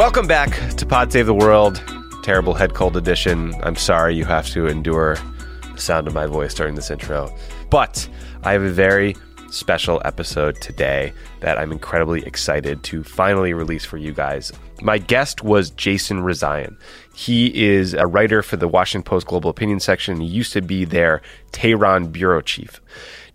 Welcome back to Pod Save the World, terrible head cold edition. I'm sorry you have to endure the sound of my voice during this intro, but I have a very special episode today that I'm incredibly excited to finally release for you guys. My guest was Jason Rezaian. He is a writer for the Washington Post Global Opinion section. He used to be their Tehran bureau chief.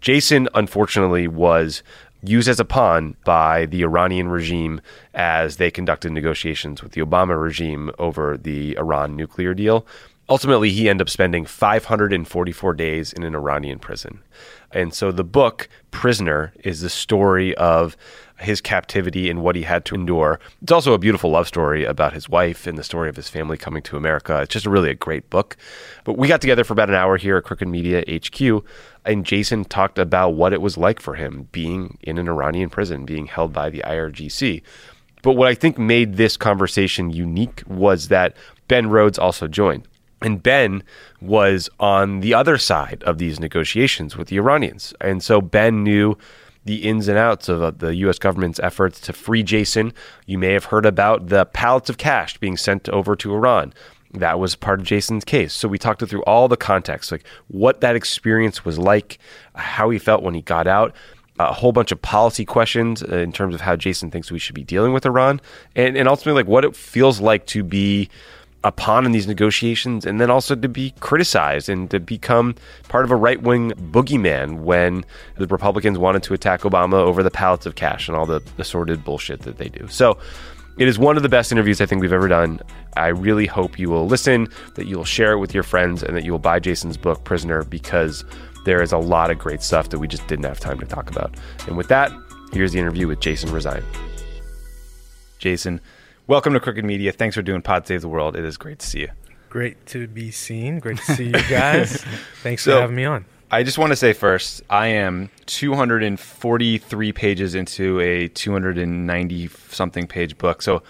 Jason, unfortunately, was used as a pawn by the Iranian regime as they conducted negotiations with the Obama regime over the Iran nuclear deal. Ultimately, he ended up spending 544 days in an Iranian prison. And so the book, Prisoner, is the story of his captivity and what he had to endure. It's also a beautiful love story about his wife and the story of his family coming to America. It's just really a great book. But we got together for about an hour here at Crooked Media HQ, and Jason talked about what it was like for him being in an Iranian prison, being held by the IRGC. But what I think made this conversation unique was that Ben Rhodes also joined. And Ben was on the other side of these negotiations with the Iranians. And so Ben knew the ins and outs of uh, the U.S. government's efforts to free Jason. You may have heard about the pallets of cash being sent over to Iran. That was part of Jason's case. So we talked through all the context, like what that experience was like, how he felt when he got out, a whole bunch of policy questions uh, in terms of how Jason thinks we should be dealing with Iran, and, and ultimately like what it feels like to be a pawn in these negotiations and then also to be criticized and to become part of a right wing boogeyman when the Republicans wanted to attack Obama over the pallets of cash and all the assorted bullshit that they do. So it is one of the best interviews I think we've ever done. I really hope you will listen, that you will share it with your friends, and that you will buy Jason's book, Prisoner, because there is a lot of great stuff that we just didn't have time to talk about. And with that, here's the interview with Jason Rezaian. Jason, welcome to Crooked Media. Thanks for doing Pod Save the World. It is great to see you. Great to be seen. Great to see you guys. Thanks So- for having me on. I just want to say first, I am 243 pages into a 290 something page book. So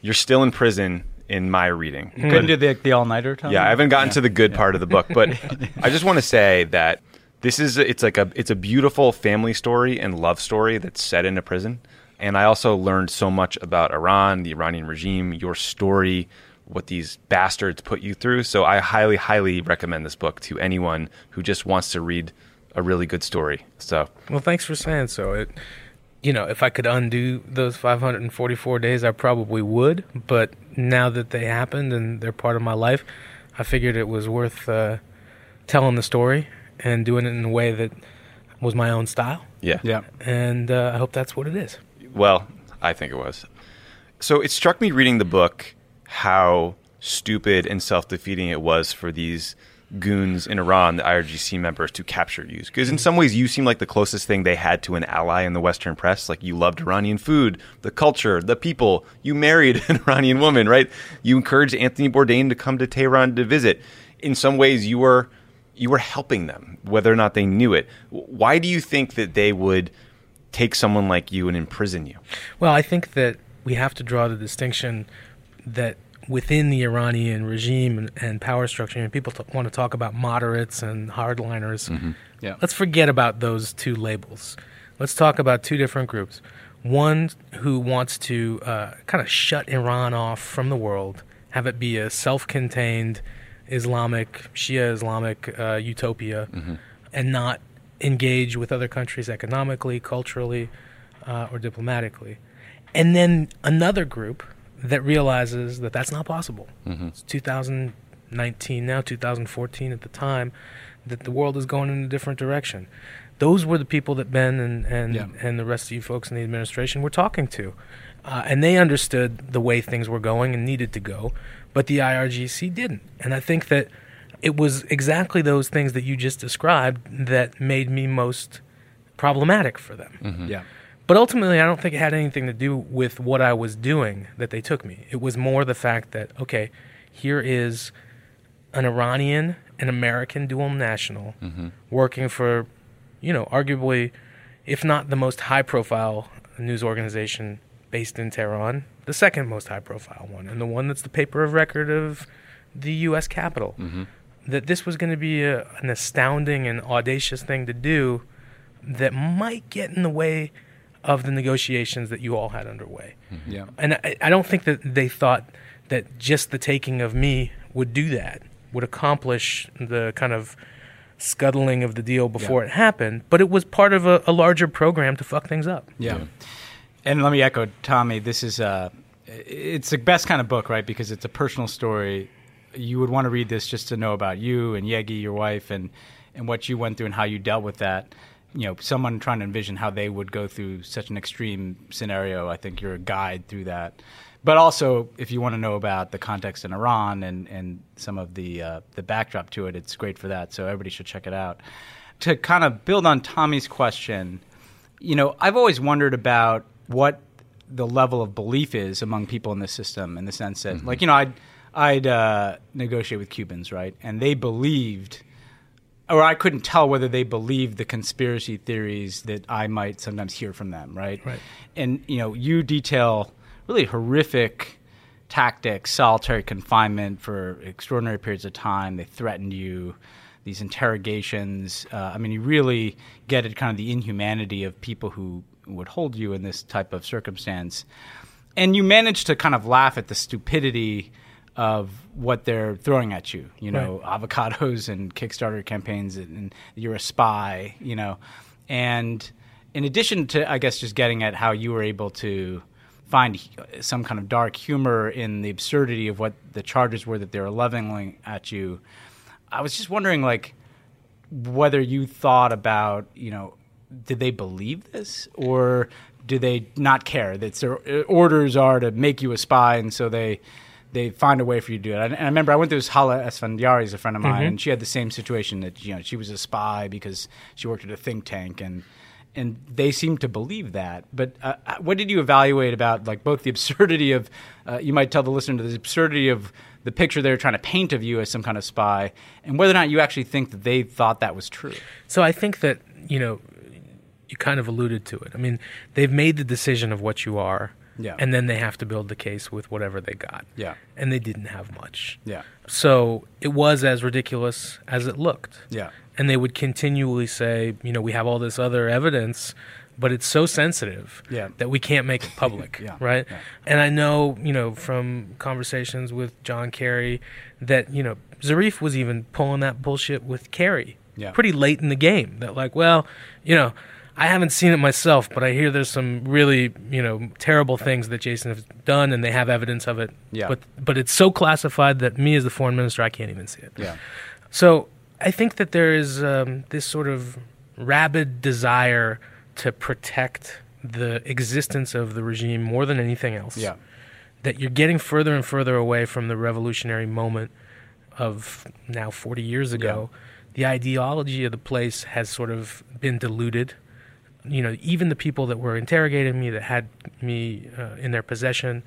you're still in prison in my reading. Couldn't do the, the all nighter time. Yeah, I haven't gotten to the good part of the book, but I just want to say that this is it's like a it's a beautiful family story and love story that's set in a prison. And I also learned so much about Iran, the Iranian regime, your story, what these bastards put you through. So I highly, highly recommend this book to anyone who just wants to read a really good story. So Well, thanks for saying so. It, you know, if I could undo those 544 days, I probably would. But now that they happened and they're part of my life, I figured it was worth uh, telling the story and doing it in a way that was my own style. yeah, Yeah. And uh, I hope that's what it is. Well, I think it was. So it struck me reading the book how stupid and self defeating it was for these goons in Iran, the IRGC members, to capture you. Because in some ways, you seem like the closest thing they had to an ally in the Western press. Like you loved Iranian food, the culture, the people. You married an Iranian woman, right? You encouraged Anthony Bourdain to come to Tehran to visit. In some ways, you were you were helping them, whether or not they knew it. Why do you think that they would take someone like you and imprison you? Well, I think that we have to draw the distinction that within the Iranian regime and, and power structure, and people t- want to talk about moderates and hardliners. Yeah. Let's forget about those two labels. Let's talk about two different groups. One who wants to uh, kind of shut Iran off from the world, have it be a self contained Islamic, Shia Islamic uh, utopia, and not engage with other countries economically, culturally, uh, or diplomatically. And then another group that realizes that that's not possible. It's 2019 now, 2014 at the time, that the world is going in a different direction. Those were the people that Ben and and, Yeah. and the rest of you folks in the administration were talking to, uh, and they understood the way things were going and needed to go, but the IRGC didn't. And I think that it was exactly those things that you just described that made me most problematic for them. Yeah. But ultimately, I don't think it had anything to do with what I was doing that they took me. It was more the fact that, okay, here is an Iranian and American dual national mm-hmm. working for, you know, arguably, if not the most high profile news organization based in Tehran, the second most high profile one, and the one that's the paper of record of the U.S. capital. Mm-hmm. That this was going to be a, an astounding and audacious thing to do that might get in the way of the negotiations that you all had underway. Yeah. And I, I don't think that they thought that just the taking of me would do that, would accomplish the kind of scuttling of the deal before it happened. But it was part of a, a larger program to fuck things up. Yeah. And let me echo Tommy. This is uh, it's the best kind of book, right? Because it's a personal story. You would want to read this just to know about you and Yegi, your wife, and and what you went through and how you dealt with that. You know, someone trying to envision how they would go through such an extreme scenario. I think you're a guide through that. But also, if you want to know about the context in Iran and, and some of the uh, the backdrop to it, it's great for that. So everybody should check it out. To kind of build on Tommy's question, you know, I've always wondered about what the level of belief is among people in the system, in the sense that, like, you know, I'd I'd uh, negotiate with Cubans, right, and they believed, or I couldn't tell whether they believed the conspiracy theories that I might sometimes hear from them, right? Right. And you know, you detail really horrific tactics, solitary confinement for extraordinary periods of time. They threatened you. These interrogations. Uh, I mean, you really get at kind of the inhumanity of people who would hold you in this type of circumstance. And you manage to kind of laugh at the stupidity of what they're throwing at you. You know, avocados and Kickstarter campaigns, and, and you're a spy. You know, and in addition to, I guess, just getting at how you were able to find some kind of dark humor in the absurdity of what the charges were that they were leveling at you. I was just wondering, like, whether you thought about, you know, did they believe this or do they not care that their uh, orders are to make you a spy and so they they find a way for you to do it. And I remember I went through this Hala Esfandiari, is a friend of mine, and she had the same situation that you know she was a spy because she worked at a think tank, and and they seemed to believe that. But uh, uh, what did you evaluate about like both the absurdity of uh, you might tell the listener to the absurdity of the picture they're trying to paint of you as some kind of spy, and whether or not you actually think that they thought that was true. So I think that, you know, you kind of alluded to it. I mean, they've made the decision of what you are. Yeah. And then they have to build the case with whatever they got. Yeah. And they didn't have much. Yeah. So it was as ridiculous as it looked. Yeah. And they would continually say, you know, we have all this other evidence, but it's so sensitive Yeah. that we can't make it public. Yeah. Right. Yeah. And I know, you know, from conversations with John Kerry that, you know, Zarif was even pulling that bullshit with Kerry Yeah. pretty late in the game. That, like, well, you know, I haven't seen it myself, but I hear there's some really, you know, terrible things that Jason has done, and they have evidence of it. Yeah. But but it's so classified that me as the foreign minister, I can't even see it. Yeah. So I think that there is um, this sort of rabid desire to protect the existence of the regime more than anything else. Yeah. That you're getting further and further away from the revolutionary moment of now 40 years ago. The ideology of the place has sort of been diluted. You know, even the people that were interrogating me, that had me uh, in their possession,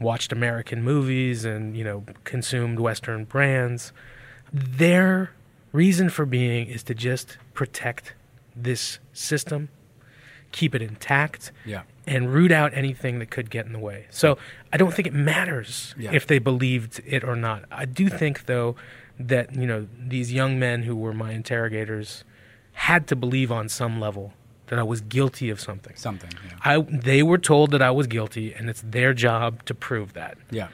watched American movies and, you know, consumed Western brands their reason for being is to just protect this system, keep it intact, Yeah. and root out anything that could get in the way. So I don't think it matters Yeah. if they believed it or not. I do think, though, that you know these young men who were my interrogators had to believe on some level that I was guilty of something. Something. Yeah. I they were told that I was guilty, and it's their job to prove that. Yeah.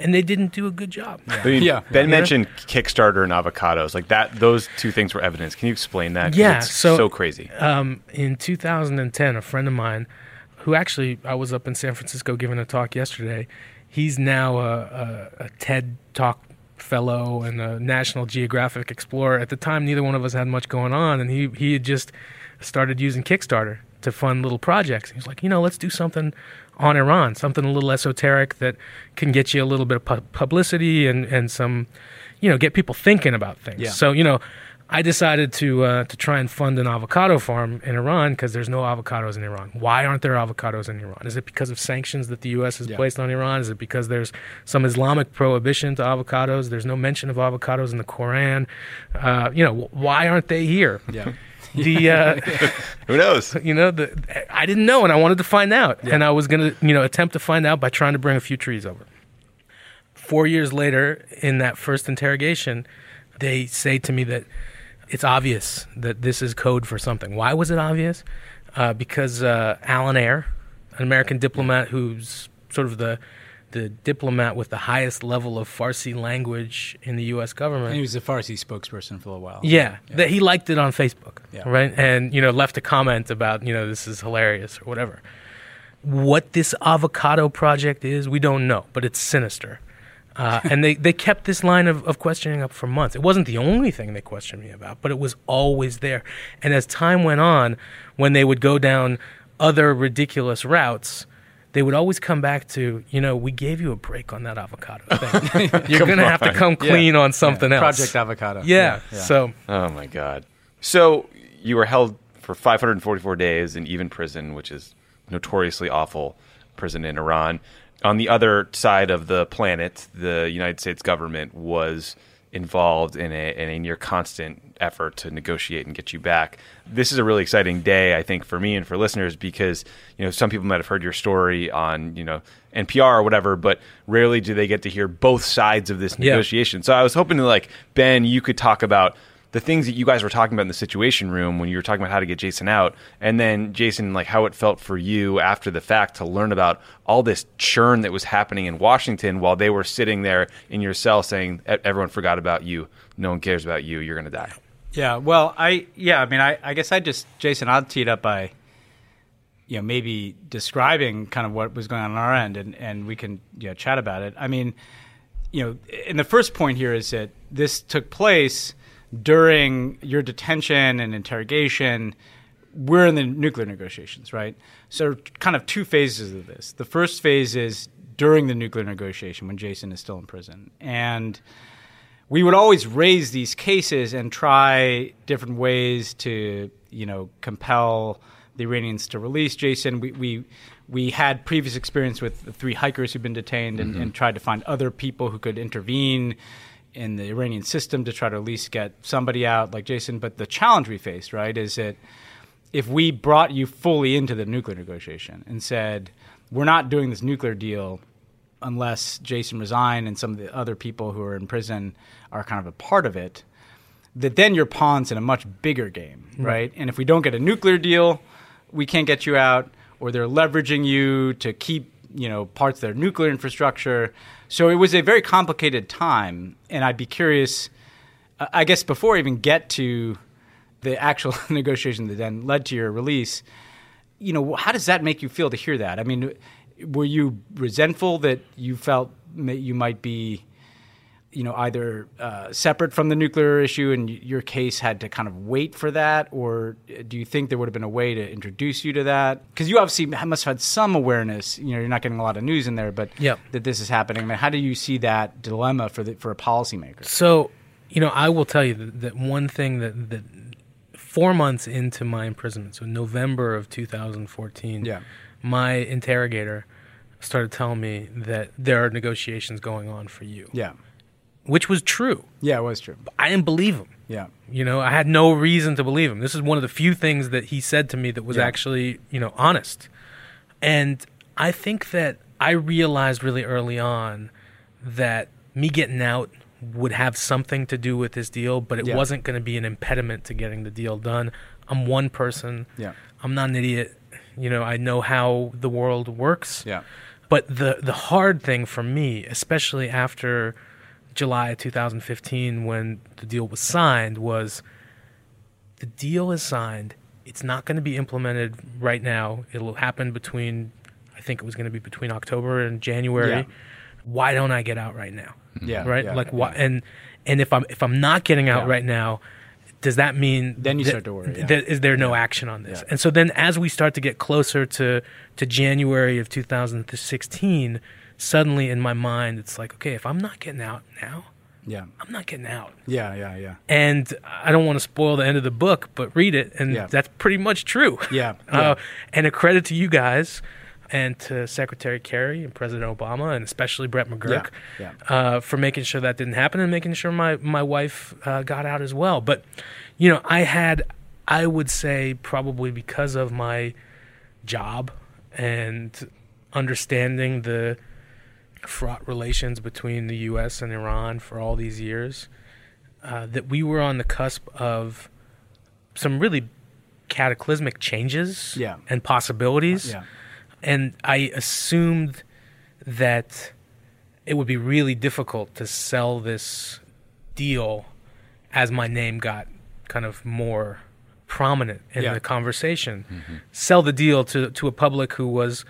And they didn't do a good job. I mean, Yeah. Ben Yeah. mentioned Kickstarter and avocados. Like that, those two things were evidence. Can you explain that? Yeah, it's so- so crazy. um, in 2010, a friend of mine, who actually I was up in San Francisco giving a talk yesterday, he's now a, a, a TED Talk fellow and a National Geographic explorer. At the time, neither one of us had much going on, and he he had just started using Kickstarter to fund little projects. He's like, you know, let's do something on Iran, something a little esoteric that can get you a little bit of pu- publicity and and some, you know, get people thinking about things. Yeah. So you know. I decided to uh, to try and fund an avocado farm in Iran because there's no avocados in Iran. Why aren't there avocados in Iran? Is it because of sanctions that the U.S. has Yeah. placed on Iran? Is it because there's some Islamic prohibition to avocados? There's no mention of avocados in the Quran. Uh, you know, why aren't they here? Yeah. The uh, Who knows? you know, the I didn't know, and I wanted to find out, and I was gonna, you know, attempt to find out by trying to bring a few trees over. Four years later, in that first interrogation, they say to me that it's obvious that this is code for something. Why was it obvious? uh, because uh, Alan Eyre, an American diplomat who's sort of the the diplomat with the highest level of Farsi language in the U.S. government. And he was the Farsi spokesperson for a while. Yeah, that he liked it on Facebook, Yeah. right? And you know, left a comment about you know this is hilarious or whatever. What this avocado project is, we don't know, but it's sinister. Uh, and they, they kept this line of, of questioning up for months. It wasn't the only thing they questioned me about, but it was always there. And as time went on, when they would go down other ridiculous routes, they would always come back to, you know, we gave you a break on that avocado thing. You're going to have to come Yeah. clean on something Yeah. else. Project Avocado. Yeah. yeah. So Oh my god. So you were held for 544 days in Evin prison, which is notoriously awful prison in Iran. On the other side of the planet, the United States government was involved in it and in your constant effort to negotiate and get you back. This is a really exciting day, I think, for me and for listeners because you know some people might have heard your story on you know NPR or whatever, but rarely do they get to hear both sides of this Yeah. negotiation. So I was hoping to like Ben, you could talk about the things that you guys were talking about in the situation room when you were talking about how to get Jason out, and then Jason, like how it felt for you after the fact to learn about all this churn that was happening in Washington while they were sitting there in your cell saying "E- everyone forgot about you, no one cares about you, you're going to die. Yeah, well, I yeah, I mean, I, I guess I just Jason, I'll tee it up by, you know, maybe describing kind of what was going on on our end, and and we can you know, chat about it. I mean, you know, and the first point here is that this took place during your detention and interrogation. We're in the nuclear negotiations, right? So, kind of two phases of this. The first phase is during the nuclear negotiation when Jason is still in prison, and we would always raise these cases and try different ways to, you know, compel the Iranians to release Jason. We we, we had previous experience with the three hikers who've been detained and, and mm-hmm. tried to find other people who could intervene in the Iranian system to try to at least get somebody out like Jason. But the challenge we faced, right, is that if we brought you fully into the nuclear negotiation and said, we're not doing this nuclear deal unless Jason Rezaian and some of the other people who are in prison are kind of a part of it, that then you're pawns in a much bigger game, mm-hmm. right? And if we don't get a nuclear deal, we can't get you out, or they're leveraging you to keep you know parts of their nuclear infrastructure. So it was a very complicated time, and I'd be curious. I I guess before I even get to the actual negotiation that then led to your release, you know, how does that make you feel to hear that? I mean, were you resentful that you felt ma- you might be, you know, either uh, separate from the nuclear issue and y- your case had to kind of wait for that, or do you think there would have been a way to introduce you to that? Because you obviously must have had some awareness. You know, you're not getting a lot of news in there, but Yep. that this is happening. I mean, how do you see that dilemma for the, for a policymaker? So, you know, I will tell you that, that one thing that, that four months into my imprisonment, so November of 2014, Yeah. my interrogator started telling me that there are negotiations going on for you, Yeah, which was true. yeah, it was true. I didn't believe him. Yeah, You know, I had no reason to believe him. This is one of the few things that he said to me that was Yeah. actually, you know, honest. And I think that I realized really early on that me getting out would have something to do with this deal, but it Yeah. wasn't going to be an impediment to getting the deal done. I'm one person. Yeah. I'm not an idiot. You know, I know how the world works. yeah, But the the hard thing for me, especially after July 2015 when the deal was signed was the deal is signed. It's not going to be implemented right now. It'll happen between I think it was going to be between October and January. Yeah. Why don't I get out right now? Mm-hmm. yeah. right? yeah, like yeah. why and and if I'm if I'm not getting out Yeah. right now, does that mean Then you that- start to worry, yeah. that- is there no action on this? Yeah. And so then as we start to get closer to to January of 2016, suddenly in my mind it's like, okay, if I'm not getting out now, Yeah, I'm not getting out. yeah, yeah, yeah. And I don't want to spoil the end of the book, but read it, and Yeah. that's pretty much true. Yeah, Uh, and a credit to you guys and to Secretary Kerry and President Obama, and especially Brett McGurk Yeah, Uh, for making sure that didn't happen and making sure my, my wife uh, got out as well. But, you know, I had, I would say, probably because of my job and understanding the fraught relations between the U.S. and Iran for all these years, uh, that we were on the cusp of some really cataclysmic changes Yeah. and possibilities. Yeah. And I assumed that it would be really difficult to sell this deal as my name got kind of more prominent in Yeah. the conversation. Sell the deal to, to a public who was,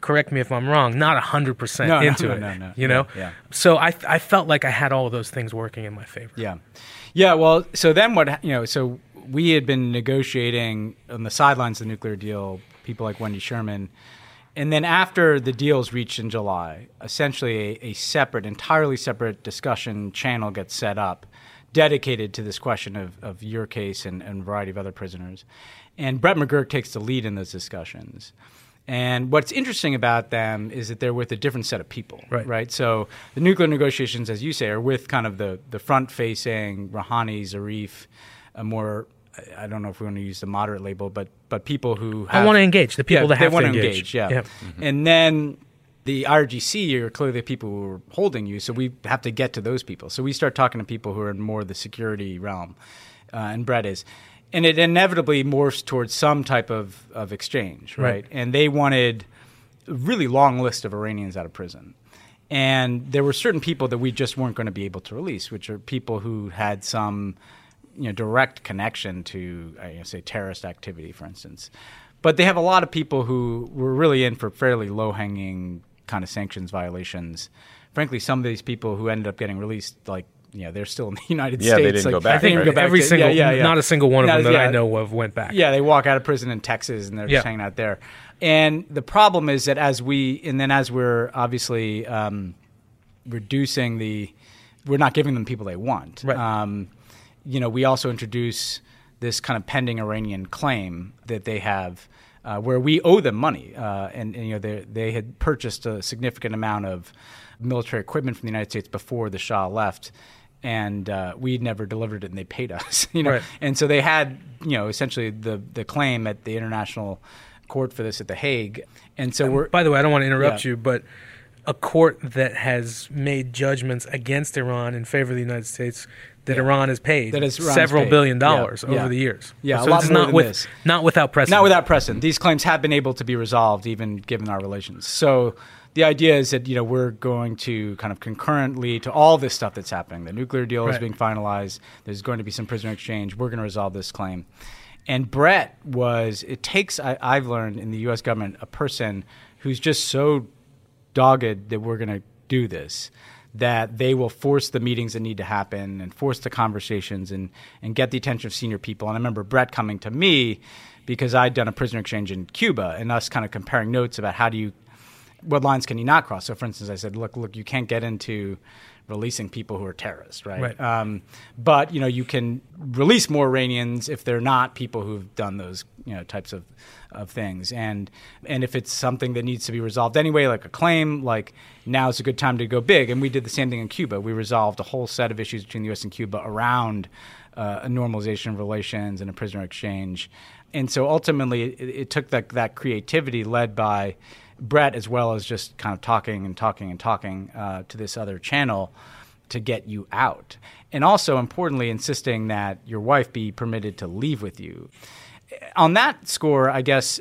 correct me if I'm wrong, not 100% No, into no, it. no, no. You know? Yeah, yeah. So I, I felt like I had all of those things working in my favor. Yeah, yeah. Well, so then what? You know, so we had been negotiating on the sidelines of the nuclear deal. People like Wendy Sherman, and then after the deal's reached in July, essentially a, a separate, entirely separate discussion channel gets set up, dedicated to this question of, of your case and, and a variety of other prisoners. And Brett McGurk takes the lead in those discussions. And what's interesting about them is that they're with a different set of people, Right. right? So the nuclear negotiations, as you say, are with kind of the, the front facing Rouhani, Zarif, a more, I- don't know if we want to use the moderate label, but, but people who have. I want to engage the people yeah, that have they want to engage. engage. Yeah. And then the IRGC are clearly the people who are holding you, so we have to get to those people. So we start talking to people who are in more the security realm, uh, and Brett is. And it inevitably morphs towards some type of, of exchange, right? Right. And they wanted a really long list of Iranians out of prison. And there were certain people that we just weren't going to be able to release, which are people who had some you know, direct connection to, I guess, say, terrorist activity, for instance. But they have a lot of people who were really in for fairly low hanging kind of sanctions violations. Frankly, some of these people who ended up getting released, like, you know, they're still in the United Yeah, they States. didn't like, go back, I think right? go back every to- single, yeah, yeah, yeah. not a single one of Not- them that yeah. I know of went back. Yeah, they walk out of prison in Texas and they're Yeah. just hanging out there. And the problem is that as we, and then as we're obviously um, reducing the, we're not giving them people they want. Right. Um, you know, we also introduce this kind of pending Iranian claim that they have. Uh, where we owe them money, uh, and, and you know they they had purchased a significant amount of military equipment from the United States before the Shah left, and uh, we'd never delivered it, and they paid us, you know. Right. And so they had, you know, essentially the the claim at the international court for this at the Hague, and so we're By the way, I don't want to interrupt Yeah. you, but a court that has made judgments against Iran in favor of the United States that Iran has paid That is- Iran's several paid. billion dollars yeah. over the years. Yeah, a lot it's more not than with this. not without precedent. Not without precedent. These claims have been able to be resolved, even given our relations. So the idea is that you know we're going to kind of concurrently to all this stuff that's happening. The nuclear deal is being finalized. There's going to be some prisoner exchange. We're going to resolve this claim. And Brett was. It takes I, I've learned in the U.S. government a person who's just so dogged that we're going to do this that they will force the meetings that need to happen and force the conversations and, and get the attention of senior people. And I remember Brett coming to me because I'd done a prisoner exchange in Cuba and us kind of comparing notes about how do you, what lines can you not cross? So, for instance, I said, look, look, you can't get into releasing people who are terrorists, right? Right. Um, but you know, you can release more Iranians if they're not people who've done those you know types of of things, and and if it's something that needs to be resolved anyway, like a claim, like now is a good time to go big. And we did the same thing in Cuba. We resolved a whole set of issues between the U.S. and Cuba around uh, a normalization of relations and a prisoner exchange. And so ultimately, it, it took that that creativity led by Brett, as well as just kind of talking and talking and talking uh, to this other channel to get you out. And also, importantly, insisting that your wife be permitted to leave with you. On that score, I guess,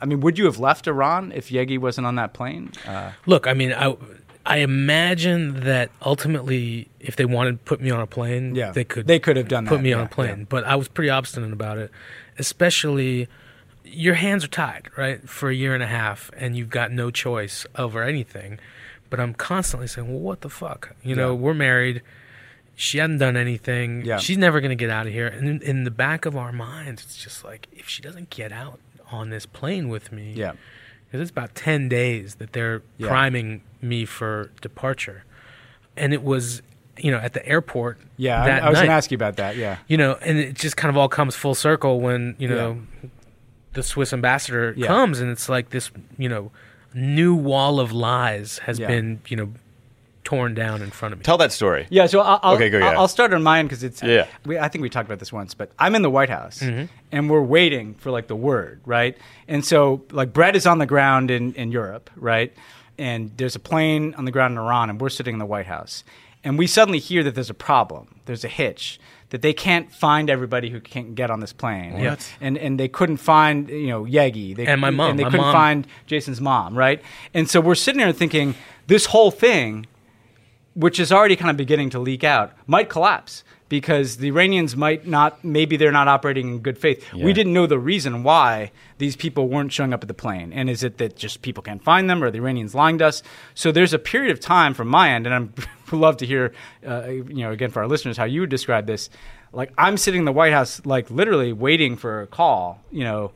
I mean, would you have left Iran if Yegi wasn't on that plane? Uh, Look, I mean, I I imagine that ultimately, if they wanted to put me on a plane, Yeah, they could they could have done put that, me on a plane. yeah. But I was pretty obstinate about it, especially your hands are tied, right, for a year and a half, and you've got no choice over anything. But I'm constantly saying, well, what the fuck? You know, we're married. She hadn't done anything. Yeah. She's never going to get out of here. And in, in the back of our minds, it's just like, if she doesn't get out on this plane with me, yeah. because it's about 10 days that they're Yeah. priming me for departure. And it was, you know, at the airport. Yeah, I, I was going to ask you about that. Yeah. You know, and it just kind of all comes full circle when, you know, the Swiss ambassador Yeah. comes and it's like this, you know, new wall of lies has Yeah. been, you know, torn down in front of me. Tell that story. Yeah, so I'll, I'll, Okay, go, I'll, yeah. I'll start on mine because it's. Yeah. We, I think we talked about this once, but I'm in the White House Mm-hmm. and we're waiting for like the word, right? And so like Brett is on the ground in in Europe, right? And there's a plane on the ground in Iran, and we're sitting in the White House. and we suddenly hear that there's a problem, there's a hitch, that they can't find everybody who can get on this plane. What? And and they couldn't find you know Yegi. They, And my mom. And they My couldn't mom- find Jason's mom, right? And so we're sitting there thinking this whole thing, which is already kind of beginning to leak out, might collapse because the Iranians might not. Maybe they're not operating in good faith. Yeah. We didn't know the reason why these people weren't showing up at the plane. And is it that just people can't find them, or the Iranians lying to us? So there's a period of time from my end, and I'm would love to hear, uh, you know, again for our listeners, how you would describe this. Like I'm sitting in the White House, like literally waiting for a call, you know,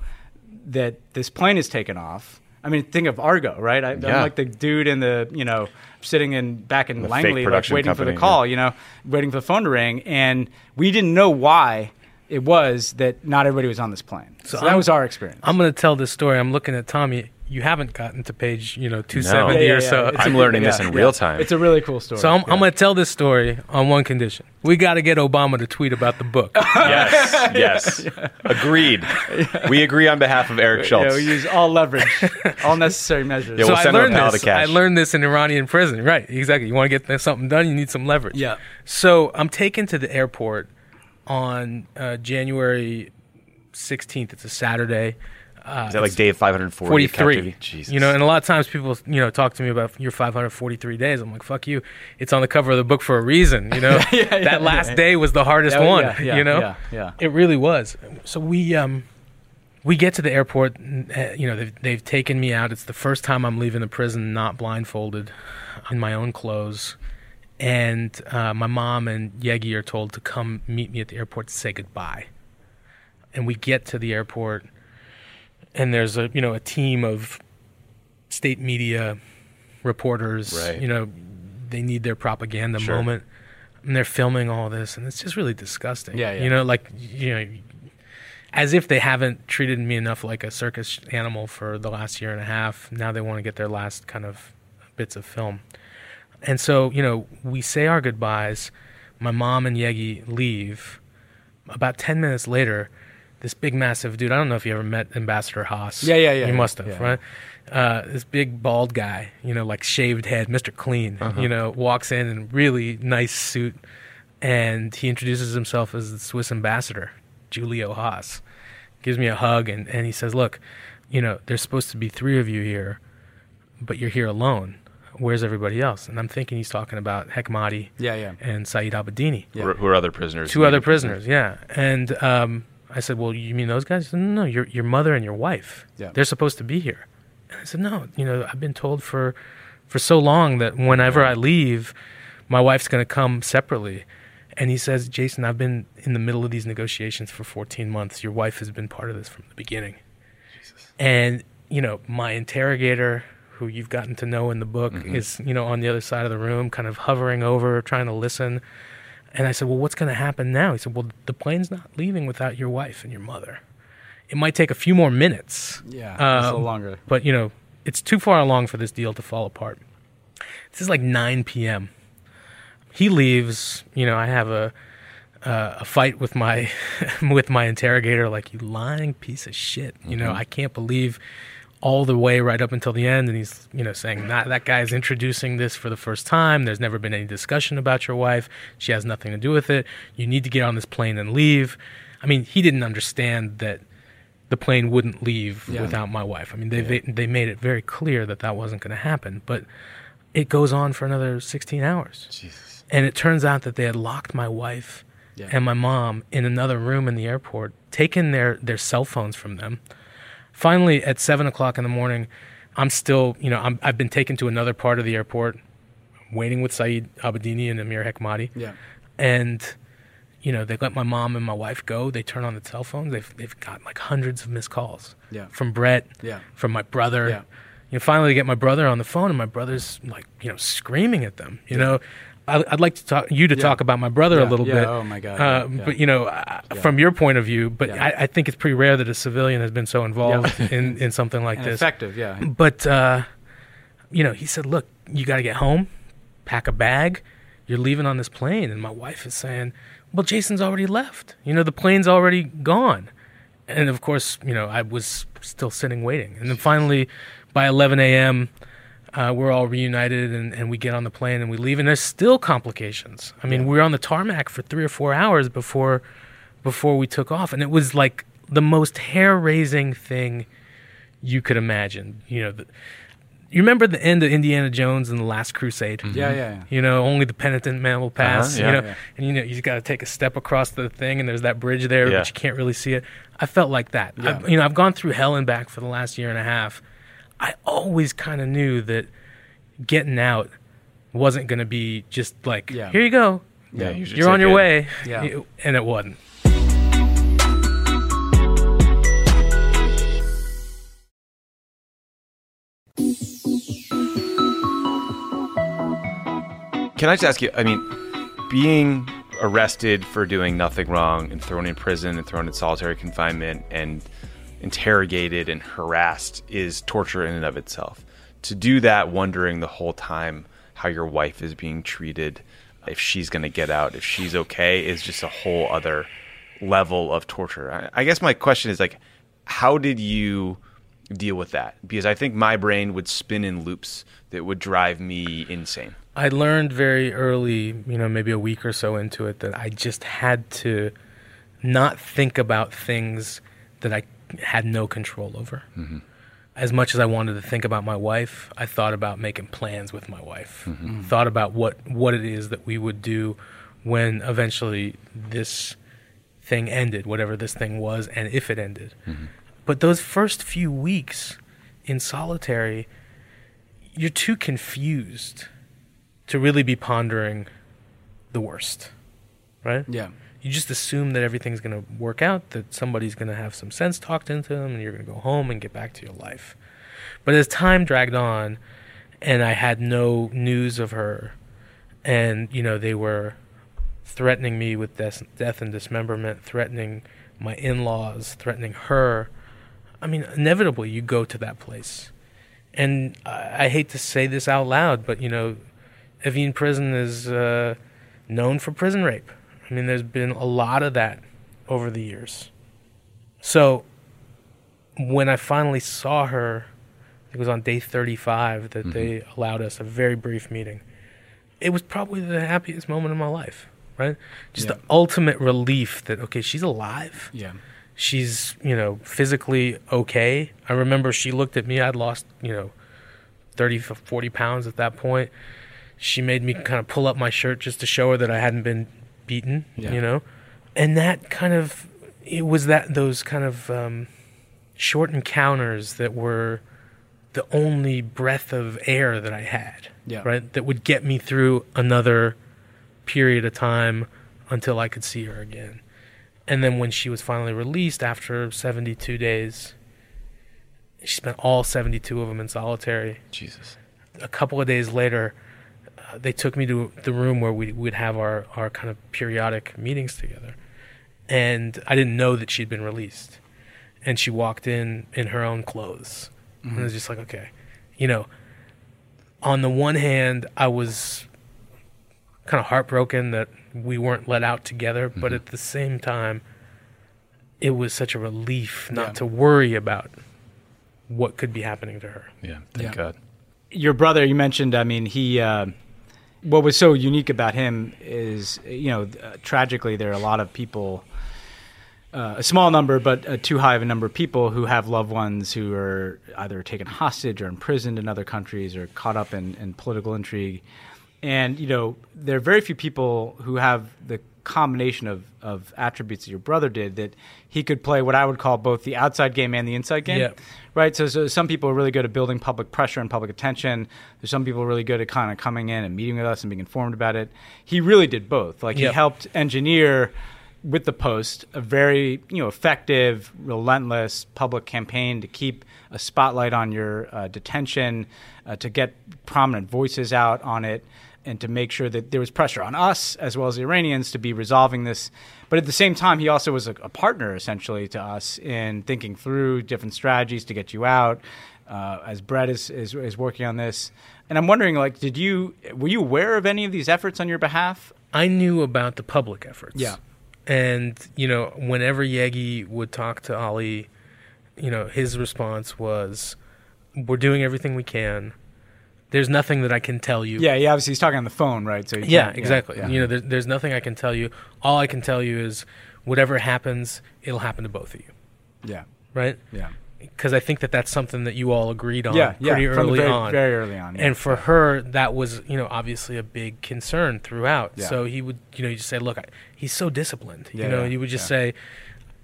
that this plane is taken off. I mean, think of Argo, right? I, Yeah. I'm like the dude in the, you know, sitting in back in The Langley, like waiting for the company, call, you know, waiting for the phone to ring, and we didn't know why it was that not everybody was on this plane. So, that was our experience. I'm going to tell this story. I'm looking at Tommy. You haven't gotten to page, you know, 270 Yeah, yeah, or so. It's I'm a- learning this in real time. It's a really cool story. So I'm, Yeah. I'm going to tell this story on one condition. We got to get Obama to tweet about the book. yes, yes. Agreed. We agree on behalf of Eric Schultz. Yeah, we use all leverage, all necessary measures. Yeah, so we'll I send him a learned pallet this. of cash. I learned this in Iranian prison. Right, exactly. You want to get something done, you need some leverage. Yeah. So I'm taken to the airport on uh, January 16th. It's a Saturday. Uh, Is that like day 540 of 43. Jesus. You know, and a lot of times people, you know, talk to me about your 543 days. I'm like, fuck you. It's on the cover of the book for a reason. You know, Yeah, yeah, that last yeah. day was the hardest Yeah, one. yeah, yeah, you know, yeah, yeah. it really was. So we, um, we get to the airport. and, uh, You know, they've, they've taken me out. It's the first time I'm leaving the prison not blindfolded, in my own clothes. And uh, my mom and Yegi are told to come meet me at the airport to say goodbye. And we get to the airport, and there's a you know a team of state media reporters. Right. You know, they need their propaganda Sure. moment, and they're filming all this, and it's just really disgusting. Yeah, yeah. You know, like you know, as if they haven't treated me enough like a circus animal for the last year and a half. Now they want to get their last kind of bits of film. And so, you know, we say our goodbyes. My mom and Yegi leave. About 10 minutes later, this big, massive dude, I don't know if you ever met Ambassador Haas. Yeah, yeah, yeah, You yeah, must have, yeah. right? Uh, this big, bald guy, you know, like shaved head, Mr. Clean, Uh-huh. you know, walks in in really nice suit and he introduces himself as the Swiss ambassador, Giulio Haas. Gives me a hug and, and he says, Look, you know, there's supposed to be three of you here, but you're here alone. Where's everybody else? And I'm thinking he's talking about Hekmati Yeah, yeah. and Saeed Abedini. Yeah. Who are- who are other prisoners? Two other prisoners, yeah. And um, I said, Well, you mean those guys? Said, no, no, your, your mother and your wife. Yeah. They're supposed to be here. And I said, No, you know, I've been told for, for so long that whenever I leave, my wife's going to come separately. And he says, Jason, I've been in the middle of these negotiations for 14 months. Your wife has been part of this from the beginning. Jesus. And, you know, my interrogator, who you've gotten to know in the book, is, you know, on the other side of the room, kind of hovering over, trying to listen. And I said, Well, what's going to happen now? He said, Well, the plane's not leaving without your wife and your mother. It might take a few more minutes. Yeah, it's a little Um, longer. But, you know, it's too far along for this deal to fall apart. This is like 9 p.m. He leaves. You know, I have a uh, a fight with my with my interrogator. Like, you lying piece of shit. You know, I can't believe all the way right up until the end, and he's you know saying that that guy's introducing this for the first time. There's never been any discussion about your wife. She has nothing to do with it. You need to get on this plane and leave. I mean, he didn't understand that the plane wouldn't leave Yeah. without my wife. I mean, they, they they made it very clear that that wasn't going to happen. But it goes on for another 16 hours, Jesus. and it turns out that they had locked my wife Yeah. and my mom in another room in the airport, taken their their cell phones from them. Finally, at seven o'clock in the morning, I'm still, you know, I'm, I've been taken to another part of the airport, waiting with Saeed Abedini and Amir Hekmati Yeah. and you know they let my mom and my wife go they turn on the cell phones they've, they've got like hundreds of missed calls Yeah. from brett Yeah. from my brother Yeah. you know finally get my brother on the phone and my brother's like you know screaming at them you know I, i'd like to talk you to Yeah. talk about my brother Yeah, a little yeah, bit oh my God, uh, but you know uh, from your point of view but. I, I think it's pretty rare that a civilian has been so involved in, in something like And this effective, yeah. but uh, you know, he said, "Look, you got to get home, pack a bag. You're leaving on this plane." And my wife is saying, "Well, Jason's already left. You know, the plane's already gone." And of course, you know, I was still sitting waiting. And then finally, by 11 a.m., uh, we're all reunited and, and we get on the plane and we leave, and there's still complications. I mean, we were on the tarmac for three or four hours before before we took off, and it was like the most hair raising thing you could imagine. You know, the, you remember the end of Indiana Jones and the Last Crusade? Yeah, yeah, yeah. You know, only the penitent man will pass. Uh-huh, yeah. you know, Yeah. and you know you got to take a step across the thing, and there's that bridge there, Yeah. but you can't really see it. I felt like that. Yeah. I, you know, I've gone through hell and back for the last year and a half. I always kind of knew that getting out wasn't going to be just like, Yeah. here you go, Yeah, you you're on your it. way, Yeah. And it wasn't. Can I just ask you? I mean, being arrested for doing nothing wrong and thrown in prison and thrown in solitary confinement and interrogated and harassed is torture in and of itself. To do that, wondering the whole time how your wife is being treated, if she's going to get out, if she's okay, is just a whole other level of torture. I, I guess my question is like, how did you deal with that? Because I think my brain would spin in loops that would drive me insane. I learned very early, you know, maybe a week or so into it, that I just had to not think about things that I had no control over. Mm-hmm. As much as I wanted to think about my wife, I thought about making plans with my wife. Mm-hmm. Mm-hmm. Thought about what what it is that we would do when eventually this thing ended, whatever this thing was, and if it ended. But those first few weeks in solitary, you're too confused to really be pondering the worst, right? Yeah. You just assume that everything's going to work out, that somebody's going to have some sense talked into them, and you're going to go home and get back to your life. But as time dragged on, and I had no news of her, and you know they were threatening me with death, death and dismemberment, threatening my in-laws, threatening her. I mean, inevitably you go to that place, and I, I hate to say this out loud, but you know, Evin Prison is uh, known for prison rape. I mean, there's been a lot of that over the years. So when I finally saw her, it was on day 35 that they mm-hmm. allowed us a very brief meeting. It was probably the happiest moment of my life, right? Just Yeah. the ultimate relief that, okay, she's alive Yeah. she's you know physically okay i remember she looked at me i'd lost you know 30 40 pounds at that point she made me kind of pull up my shirt just to show her that i hadn't been beaten Yeah. you know and that kind of it was that those kind of um, short encounters that were the only breath of air that i had Yeah. right that would get me through another period of time until i could see her again and then when she was finally released after 72 days, she spent all 72 of them in solitary. Jesus. A couple of days later, they took me to the room where we would have our, our kind of periodic meetings together. And I didn't know that she'd been released. And she walked in in her own clothes. And it was just like, okay. You know, on the one hand, I was kind of heartbroken that we weren't let out together, but at the same time, it was such a relief not Yeah. to worry about what could be happening to her. Yeah. Thank Yeah. God. your brother you mentioned i mean he uh, what was so unique about him is you know uh, tragically there are a lot of people uh, a small number but uh, too high of a number of people who have loved ones who are either taken hostage or imprisoned in other countries or caught up in, in political intrigue. And you know there are very few people who have the combination of, of attributes that your brother did that he could play what i would call both the outside game and the inside game Yeah. right? So, so some people are really good at building public pressure and public attention. There's some people really good at kind of coming in and meeting with us and being informed about it. He really did both. Like Yep. he helped engineer with the Post a very you know effective, relentless public campaign to keep a spotlight on your uh, detention, uh, to get prominent voices out on it. And to make sure that there was pressure on us as well as the Iranians to be resolving this, but at the same time, he also was a, a partner essentially to us in thinking through different strategies to get you out. Uh, as Brett is, is is working on this, and I'm wondering, like, did you were you aware of any of these efforts on your behalf? I knew about the public efforts. Yeah. And, you know, whenever Yegi would talk to Ali, you know, his response was, We're doing everything we can. There's nothing that I can tell you. Yeah, he obviously he's talking on the phone, right? So Yeah, exactly. yeah. You know, there's, there's nothing I can tell you. All I can tell you is whatever happens, it'll happen to both of you, yeah, right? yeah, Because I think that that's something that you all agreed on yeah, yeah. pretty the early very, on. very early on. yeah. And for her, that was, you know, obviously a big concern throughout. Yeah. So he would, you know, you just say, look, I, he's so disciplined. Yeah, you know, yeah, you would just yeah. say,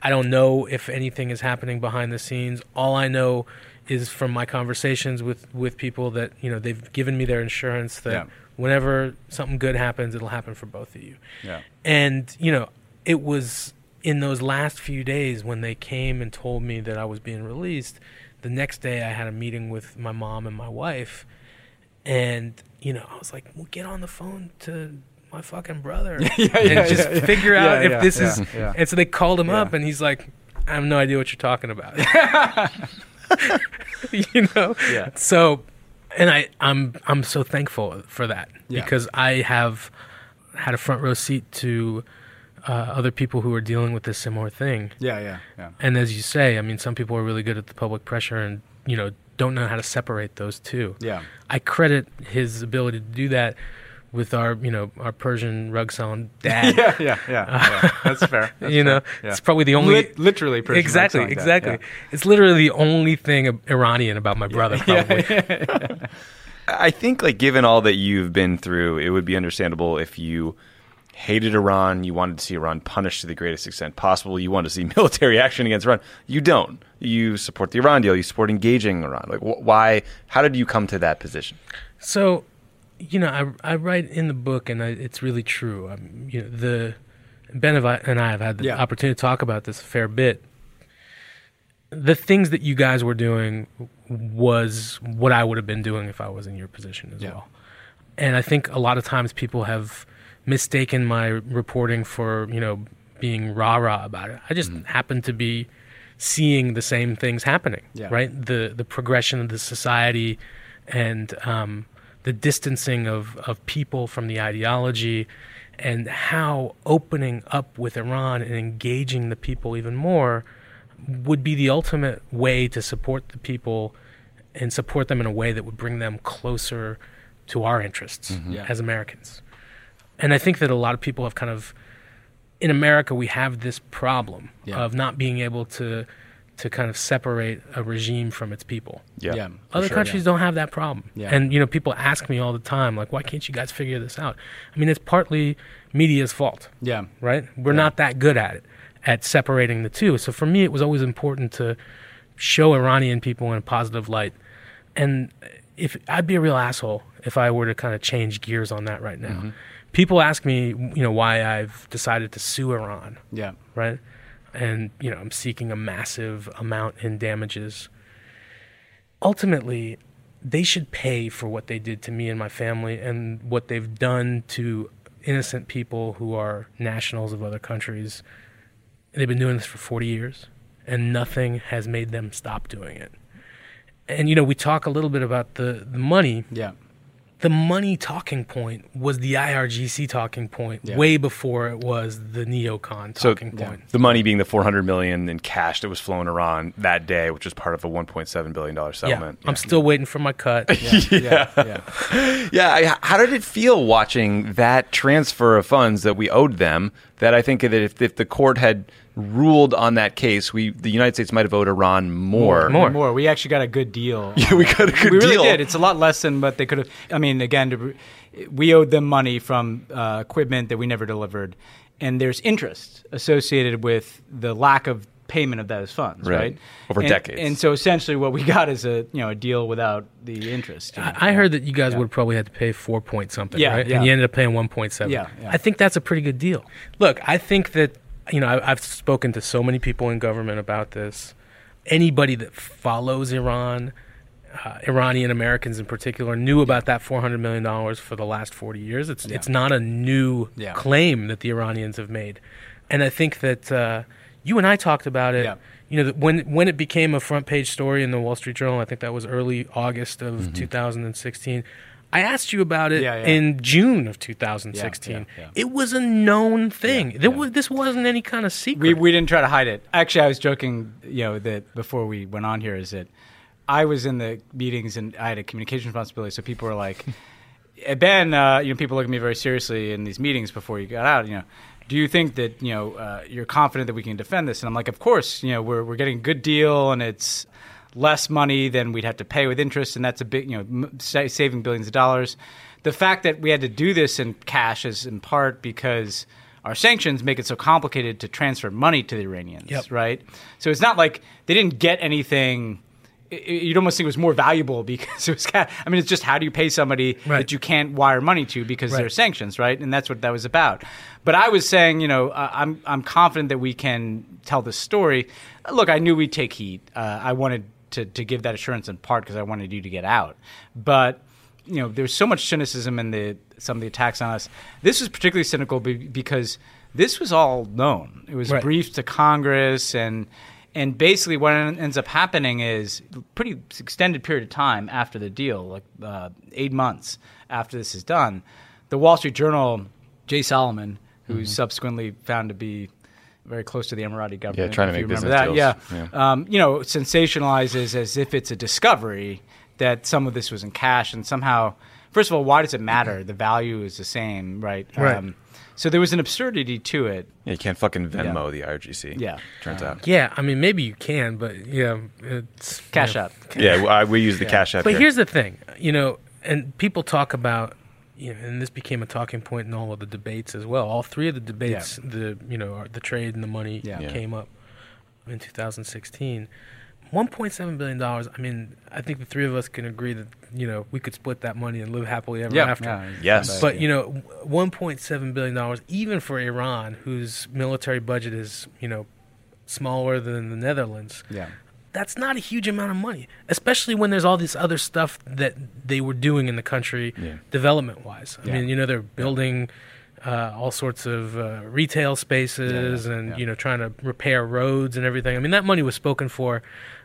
I don't know if anything is happening behind the scenes. All I know is from my conversations with, with people that, you know, they've given me their insurance that Yeah. whenever something good happens, it'll happen for both of you. yeah, And, you know, it was in those last few days when they came and told me that I was being released. The next day, I had a meeting with my mom and my wife. And, you know, I was like, well, get on the phone to my fucking brother yeah, yeah, and just figure out if this is. And so they called him up, and he's like, I have no idea what you're talking about. you know? Yeah. So, and I, I'm, I'm so thankful for that Yeah. because I have had a front row seat to uh, other people who are dealing with this similar thing. yeah, yeah, yeah. And as you say, I mean, some people are really good at the public pressure and, you know, don't know how to separate those two. Yeah. I credit his ability to do that with our, you know, our Persian rug selling dad. yeah, yeah, yeah, yeah. That's fair. That's you know, fair. Yeah. it's probably the only. Lit- literally Persian exactly, like that, exactly. yeah. It's literally the only thing Iranian about my brother, probably. I think, like, given all that you've been through, it would be understandable if you hated Iran, you wanted to see Iran punished to the greatest extent possible, you wanted to see military action against Iran. You don't. You support the Iran deal. You support engaging Iran. Like, wh- why? How did you come to that position? So, you know, I, I write in the book, and I, it's really true. Um, you know, the Ben and I- have had the Yeah. opportunity to talk about this a fair bit. The things that you guys were doing was what I would have been doing if I was in your position as Yeah. well. And I think a lot of times people have mistaken my reporting for, you know, being rah rah about it. I just happen to be seeing the same things happening, Yeah. right? The the progression of the society and um, the distancing of, of people from the ideology and how opening up with Iran and engaging the people even more would be the ultimate way to support the people and support them in a way that would bring them closer to our interests mm-hmm. Yeah. as Americans. And I think that a lot of people have kind of in America we have this problem Yeah. of not being able to to kind of separate a regime from its people. Yeah. for Other sure, countries don't have that problem. Yeah. And you know, people ask me all the time, like, why can't you guys figure this out? I mean, it's partly media's fault, Yeah. right? We're Yeah. not that good at it, at separating the two. So for me, it was always important to show Iranian people in a positive light. And if I'd be a real asshole if I were to kind of change gears on that right now. Mm-hmm. People ask me, you know, why I've decided to sue Iran Yeah. right? And you know, I'm seeking a massive amount in damages. Ultimately, they should pay for what they did to me and my family and what they've done to innocent people who are nationals of other countries. They've been doing this for 40 years and nothing has made them stop doing it. And you know, we talk a little bit about the, the money Yeah. The money talking point was the IRGC talking point Yeah. way before it was the neocon So, talking yeah. point. The money being the 400 million in cash that was flowing around that day, which was part of a 1.7 billion dollar Yeah, settlement. I'm still waiting for my cut. Yeah. Yeah. Yeah, I- how did it feel watching that transfer of funds that we owed them? That I think that if, if the court had ruled on that case, we the United States might have owed Iran more. More. More. We actually got a good deal. Yeah, we got a good we really did. It's a lot less than what they could have. I mean, again, to, we owed them money from uh, equipment that we never delivered, and there's interest associated with the lack of payment of those funds, Right. right? Over And- decades. And so essentially, what we got is a you know a deal without the interest. you know? I I heard that you guys Yeah. would probably had to pay four point something, Yeah, right? yeah. And you ended up paying one point seven. Yeah, yeah. I think that's a pretty good deal. Look, I think that you know I, I've spoken to so many people in government about this. Anybody that follows Iran, uh, Iranian Americans in particular, knew about that four hundred million dollars for the last forty years. It's Yeah. it's not a new Yeah. claim that the Iranians have made, and I think that uh, you and I talked about it. Yeah. You know, when when it became a front page story in the Wall Street Journal, I think that was early August of Mm-hmm. 2016. I asked you about it Yeah, yeah. in June of 2016. Yeah. It was a known thing. Yeah, There yeah. Was, this wasn't any kind of secret. We we didn't try to hide it. Actually, I was joking, you know, that before we went on here is that I was in the meetings and I had a communication responsibility, so people were like, "Eh, "Ben, uh, you know, people look at me very seriously in these meetings before you got out. You know, do you think that you know uh, you're confident that we can defend this?" And I'm like, "Of course. You know, we're we're getting a good deal, and it's less money than we'd have to pay with interest, and that's a big, you know, saving billions of dollars. The fact that we had to do this in cash is in part because." Our sanctions make it so complicated to transfer money to the Iranians, Yep. right? So it's not like they didn't get anything you'd almost think it was more valuable because it was ca I mean, it's just how do you pay somebody Right. that you can't wire money to because there are sanctions, right? And that's what that was about. But I was saying, you know, uh, I'm I'm confident that we can tell this story. Look, I knew we'd take heat. Uh, I wanted to to give that assurance in part because I wanted you to get out, but. You know, there's so much cynicism in the some of the attacks on us. This was particularly cynical be, because this was all known. It was Right. briefed to Congress and and basically, what ends up happening is pretty extended period of time after the deal, like uh, eight months after this is done, the Wall Street Journal, Jay Solomon, who's subsequently found to be very close to the Emirati government, Yeah, trying to if you make remember business that, deals. yeah, Um, you know, sensationalizes as if it's a discovery that some of this was in cash, and somehow, first of all, why does it matter? The value is the same, right? Um, Right. so there was an absurdity to it. Yeah, you can't fucking Venmo the IRGC. Yeah. turns out. Yeah, I mean, maybe you can, but yeah, it's Cash yeah. App. Yeah, we use the Cash App. But here. here's the thing, you know, and people talk about, you know, and this became a talking point in all of the debates as well. All three of the debates, the you know, the trade and the money Yeah. Yeah. came up in 2016. 1.7 billion dollars. I mean, I think the three of us can agree that you know we could split that money and live happily ever after. Yeah, Yes. But you know, 1.7 billion dollars, even for Iran, whose military budget is you know smaller than the Netherlands, yeah. That's not a huge amount of money, especially when there's all this other stuff that they were doing in the country, Yeah. development wise. I Yeah. mean, you know, they're building uh, all sorts of uh, retail spaces Yeah, and you know trying to repair roads and everything. I mean, that money was spoken for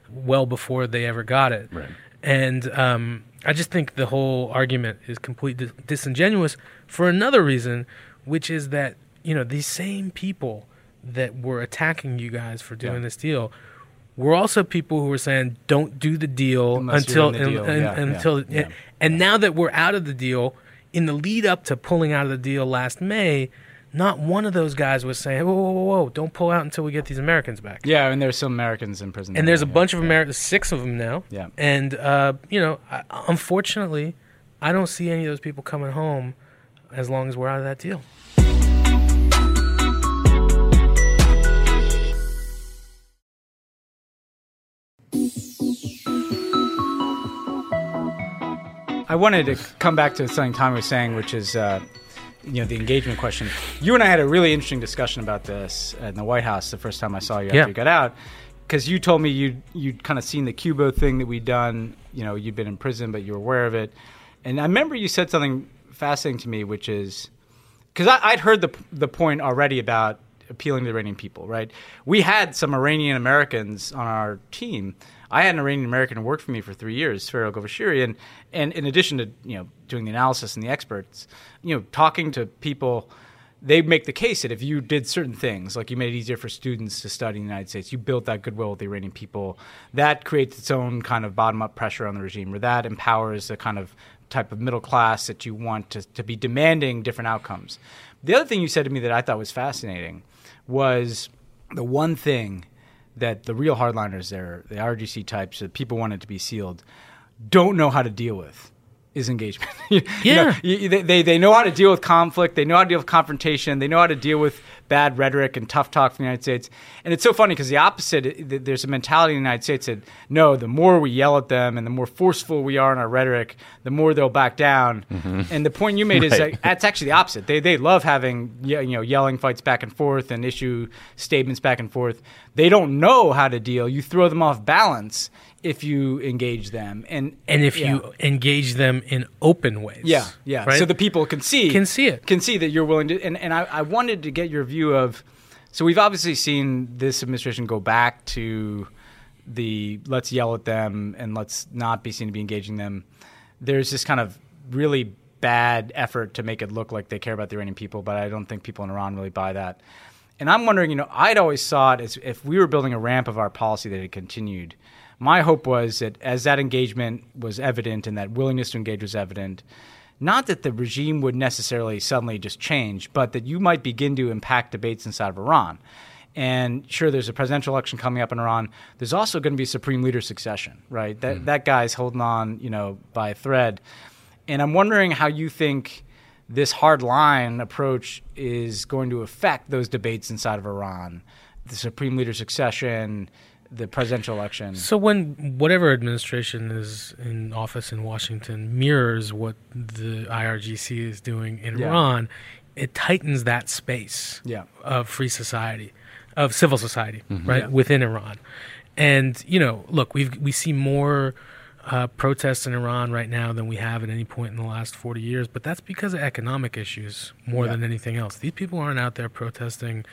well before they ever got it. Right. And um, I just think the whole argument is completely dis- disingenuous for another reason, which is that you know these same people that were attacking you guys for doing this deal were also people who were saying don't do the deal Unless until the un- deal. un- Yeah, yeah, until yeah. and now that we're out of the deal in the lead up to pulling out of the deal last May not one of those guys was saying whoa whoa whoa, whoa don't pull out until we get these Americans back Yeah, and there's some Americans in prison. and there's a yeah. bunch of Americans, six of them now. Yeah. And uh, you know, I, unfortunately, I don't see any of those people coming home as long as we're out of that deal. I wanted to come back to something Tommy was saying, which is, uh, you know, the engagement question. You and I had a really interesting discussion about this in the White House the first time I saw you after Yeah. you got out, because you told me you you'd kind of seen the Cuba thing that we'd done. You know, you'd been in prison, but you were aware of it. And I remember you said something fascinating to me, which is because I'd heard the the point already about appealing to the Iranian people, right? We had some Iranian Americans on our team. I had an Iranian American who worked for me for three years, Farrell Govashiri, and and in addition to you know doing the analysis and the experts, you know, talking to people. They make the case that if you did certain things, like you made it easier for students to study in the United States, you built that goodwill with the Iranian people, that creates its own kind of bottom up pressure on the regime, or that empowers the kind of type of middle class that you want to, to be demanding different outcomes. The other thing you said to me that I thought was fascinating was the one thing that the real hardliners there, the IRGC types, the people wanted to be sealed, don't know how to deal with is engagement. You know, Yeah. you- they, they, they know how to deal with conflict. They know how to deal with confrontation. They know how to deal with bad rhetoric and tough talk from the United States. And it's so funny because the opposite, there's a mentality in the United States that no, the more we yell at them and the more forceful we are in our rhetoric, the more they'll back down. Mm-hmm. And the point you made is Right. that that's actually the opposite. They, they love having you know yelling fights back and forth and issue statements back and forth. They don't know how to deal. You throw them off balance if you engage them. And And if yeah. you engage them in open ways, Yeah, yeah. right? So the people can see Can see it. can see that you're willing to. And, and I, I wanted to get your view of. So we've obviously seen this administration go back to the let's yell at them and let's not be seen to be engaging them. There's this kind of really bad effort to make it look like they care about the Iranian people, but I don't think people in Iran really buy that. And I'm wondering, you know, I'd always saw it as if we were building a ramp of our policy that had continued my hope was that as that engagement was evident and that willingness to engage was evident, not that the regime would necessarily suddenly just change, but that you might begin to impact debates inside of Iran. And sure, there's a presidential election coming up in Iran. There's also going to be supreme leader succession, right? That mm. that guy's holding on, you know, by a thread. And I'm wondering how you think this hard line approach is going to affect those debates inside of Iran, the supreme leader succession, the presidential election. So when whatever administration is in office in Washington mirrors what the IRGC is doing in yeah. Iran, it tightens that space yeah. of free society of civil society, mm-hmm. right, yeah. within Iran. And you know, look, we we see more uh, protests in Iran right now than we have at any point in the last 40 years, but that's because of economic issues more yeah. than anything else. These people aren't out there protesting,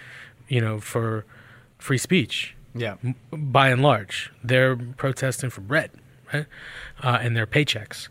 you know, for free speech. Yeah. By and large, they're protesting for bread, right, uh, and their paychecks.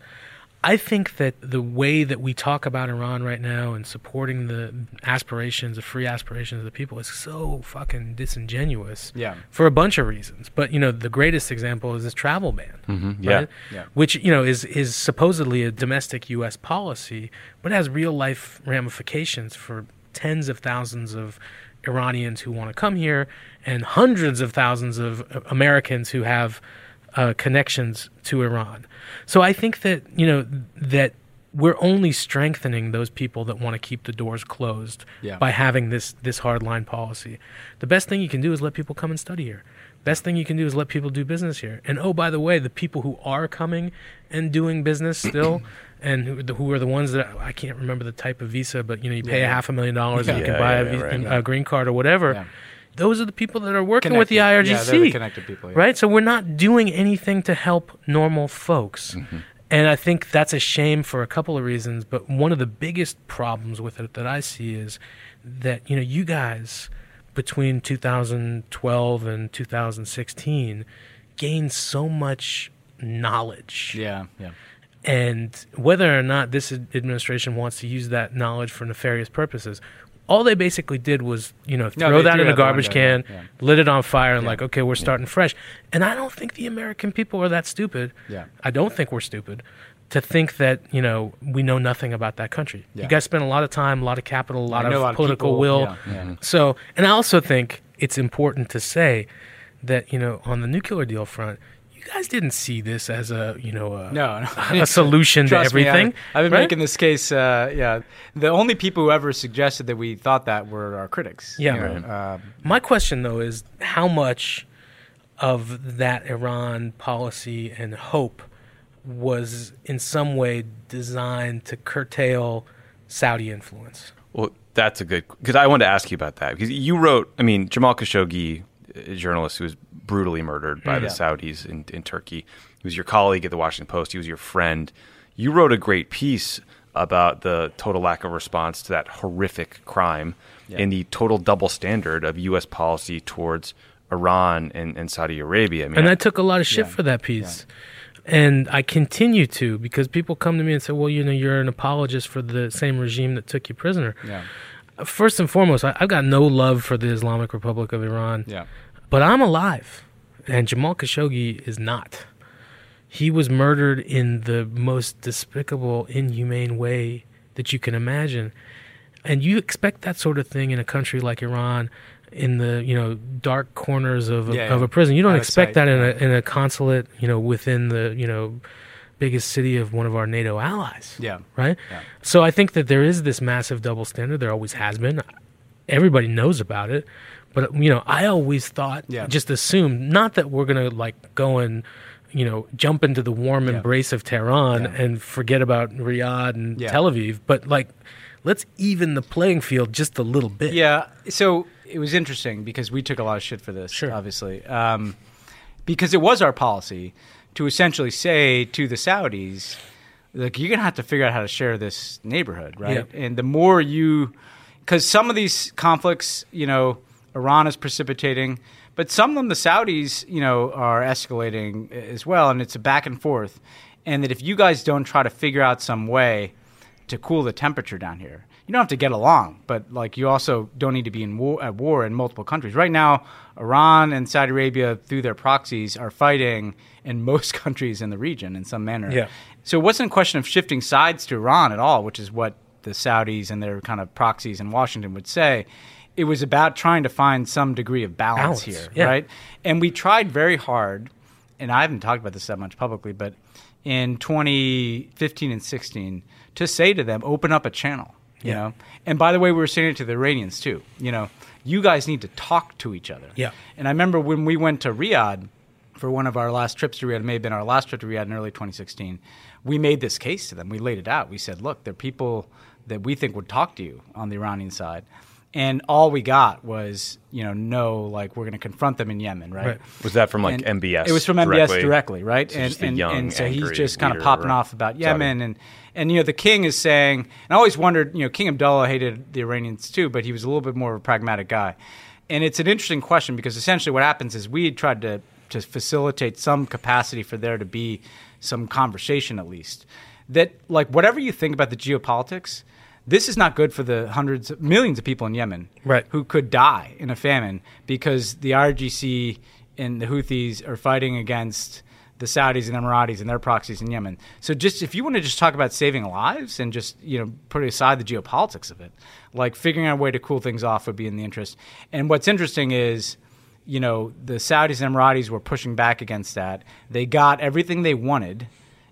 I think that the way that we talk about Iran right now and supporting the aspirations, the free aspirations of the people is so fucking disingenuous. Yeah. For a bunch of reasons. But, you know, the greatest example is this travel ban. Mm-hmm. Yeah. Right? yeah. Which, you know, is, is supposedly a domestic U.S. policy, but has real life ramifications for tens of thousands of Iranians who want to come here and hundreds of thousands of Americans who have uh, connections to Iran. So I think that you know that we're only strengthening those people that want to keep the doors closed yeah. by having this this hardline policy. The best thing you can do is let people come and study here. Best thing you can do is let people do business here. And oh, by the way, the people who are coming and doing business still, and who, who, are the ones that I can't remember the type of visa, but you know, you pay yeah. a half a million dollars yeah. and you can buy a, right. a, green card or whatever those are the people that are working connected. with the IRGC. Yeah, the connected people. Yeah. Right? So we're not doing anything to help normal folks. Mm-hmm. And I think that's a shame for a couple of reasons. But one of the biggest problems with it that I see is that, you know, you guys between 2012 and 2016 gained so much knowledge. Yeah, yeah. And whether or not this administration wants to use that knowledge for nefarious purposes, all they basically did was you know throw no, that in a garbage can, yeah. lit it on fire, and yeah. like okay, we're starting yeah. fresh. And I don't think the American people are that stupid. Yeah, I don't think we're stupid to think that you know we know nothing about that country. You guys spend a lot of time, a lot of capital, a lot of a lot political of will. So, and I also think it's important to say that you know on the nuclear deal front, guys didn't see this as a you know a, no, no. a solution to everything. Me, I've, I've been right? making this case. Uh, yeah, the only people who ever suggested that we thought that were our critics. Yeah. You know, um, My question though is how much of that Iran policy and hope was in some way designed to curtail Saudi influence. Well, that's a good because I wanted to ask you about that because you wrote. I mean, Jamal Khashoggi, a journalist who was brutally murdered by mm. yeah. the Saudis in, in Turkey. He was your colleague at the Washington Post. He was your friend. You wrote a great piece about the total lack of response to that horrific crime yeah. and the total double standard of U.S. policy towards Iran and, and Saudi Arabia. I mean, and I, I, took a lot of shit yeah. for that piece. And I continue to because people come to me and say, well, you know, you're an apologist for the same regime that took you prisoner. Yeah. First and foremost, I, have got no love for the Islamic Republic of Iran. Yeah. But I'm alive, and Jamal Khashoggi is not. He was murdered in the most despicable, inhumane way that you can imagine. And you expect that sort of thing in a country like Iran, in the you know dark corners of a, yeah, of a prison. You don't expect that in a in a consulate, you know, within the you know biggest city of one of our NATO allies. Yeah. Right. Yeah. So I think that there is this massive double standard. There always has been. Everybody knows about it. But you know, I always thought, yeah. just assumed, not that we're gonna like go and you know jump into the warm yeah. embrace of Tehran yeah. and forget about Riyadh and Tel Aviv, but like let's even the playing field just a little bit. Yeah. So it was interesting because we took a lot of shit for this, sure. obviously, um, because it was our policy to essentially say to the Saudis, like you're gonna have to figure out how to share this neighborhood, right? And the more you, because some of these conflicts, you know Iran is precipitating, but some of them, the Saudis, you know, are escalating as well, and it's a back and forth. And that if you guys don't try to figure out some way to cool the temperature down here. You don't have to get along, but like you also don't need to be in war, at war in multiple countries. Right now, Iran and Saudi Arabia, through their proxies, are fighting in most countries in the region in some manner. Yeah. So it wasn't a question of shifting sides to Iran at all, which is what the Saudis and their kind of proxies in Washington would say. It was about trying to find some degree of balance, Balance, here, yeah. right? And we tried very hard, and I haven't talked about this that much publicly, but in 2015 and 16, to say to them, open up a channel, you Yeah. know? And by the way, we were saying it to the Iranians too, you know, you guys need to talk to each other. Yeah. And I remember when we went to Riyadh for one of our last trips to Riyadh, it may have been our last trip to Riyadh in early 2016, we made this case to them. We laid it out. We said, look, there are people that we think would talk to you on the Iranian side. And all we got was, you know, no, like we're going to confront them in Yemen, right? Right. Was that from like And MBS? It was from MBS directly, right? So and and, young, and so he's just kind of popping off about Saudi. Yemen and and you know the king is saying and I always wondered, you know, King Abdullah hated the Iranians too, but he was a little bit more of a pragmatic guy. And it's an interesting question because essentially what happens is we tried to to facilitate some capacity for there to be some conversation at least. That like whatever you think about the geopolitics, this is not good for the hundreds, millions of people in Yemen Right. who could die in a famine because the IRGC and the Houthis are fighting against the Saudis and Emiratis and their proxies in Yemen. So just if you want to just talk about saving lives and just you know put aside the geopolitics of it, like figuring out a way to cool things off would be in the interest. And what's interesting is. You know, the Saudis and Emiratis were pushing back against that. They got everything they wanted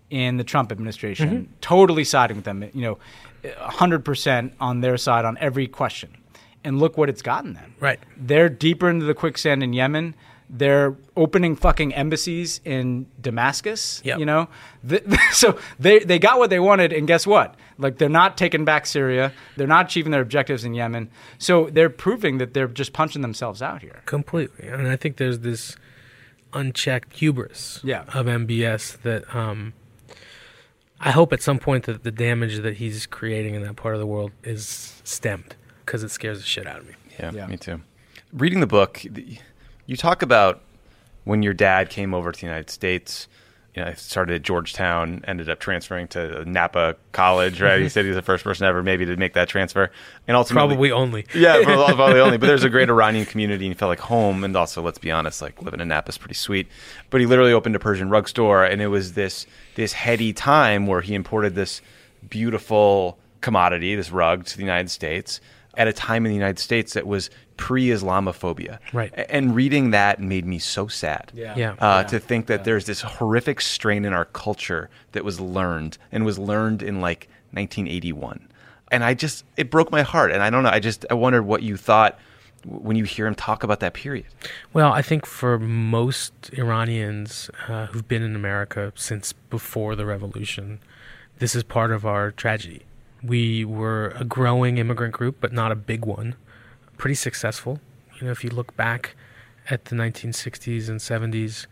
in the Trump administration, Mm-hmm. totally siding with them. You know, hundred percent on their side on every question. And look what it's gotten them. Right. They're deeper into the quicksand in Yemen. They're opening fucking embassies in Damascus. Yep. You know, Th so they they got what they wanted, and guess what? Like they're not taking back Syria. They're not achieving their objectives in Yemen. So they're proving that they're just punching themselves out here. completely. And I think there's this unchecked hubris Yeah. of MBS that um, I hope at some point that the damage that he's creating in that part of the world is stemmed because it scares the shit out of me. Yeah, Yeah. me too. Reading the book, you talk about when your dad came over to the United States. You know, I started at Georgetown, ended up transferring to Napa College. Right? he said he's the first person ever, maybe, to make that transfer, and ultimately, Probably only. yeah, probably only. But there's a great Iranian community, and he felt like home. And also, let's be honest, like living in Napa is pretty sweet. But he literally opened a Persian rug store, and it was this this heady time where he imported this beautiful commodity, this rug, to the United States at a time in the United States that was pre-Islamophobia. Right. And reading that made me so sad. Yeah. Yeah. Uh, To think that there's this horrific strain in our culture that was learned and was learned in like 1981. And I just, it broke my heart. And I don't know, I just, I wondered what you thought when you hear him talk about that period. Well, I think for most Iranians uh, who've been in America since before the revolution, this is part of our tragedy. We were a growing immigrant group, but not a big one. Pretty successful. You know, if you look back at the 1960s and 70s,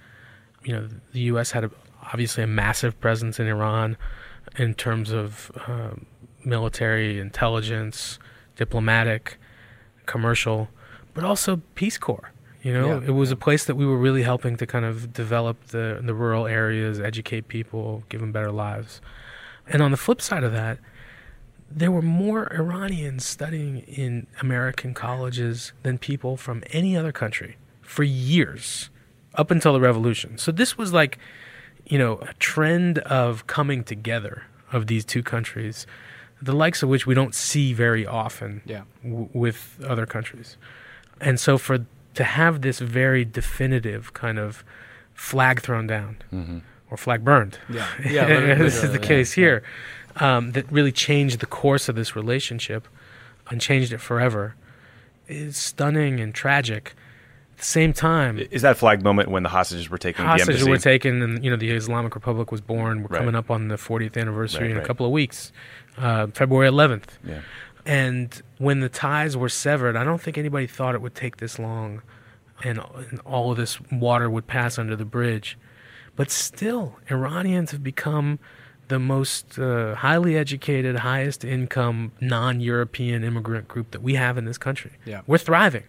you know, the U.S. had a, obviously a massive presence in Iran in terms of um, military intelligence, diplomatic, commercial, but also Peace Corps. You know, Yeah, it was a place that we were really helping to kind of develop the the rural areas, educate people, give them better lives. And on the flip side of that, there were more Iranians studying in American colleges than people from any other country for years, up until the revolution. So this was like, you know, a trend of coming together of these two countries, the likes of which we don't see very often Yeah. w- with other countries. And so for to have this very definitive kind of flag thrown down mm-hmm. or flag burned, Yeah. Yeah, this is the literally, case yeah. Um, that really changed the course of this relationship and changed it forever, is stunning and tragic. At the same time, Is that flag moment when the hostages were taken? hostages embassy? were taken, and you know the Islamic Republic was born. We're Right. coming up on the 40th anniversary Right, in a couple of weeks, uh, February 11th. Yeah. And when the ties were severed, I don't think anybody thought it would take this long and, and all of this water would pass under the bridge. But still, Iranians have become the most uh, highly educated, highest income, non European immigrant group that we have in this country. Yeah. We're thriving.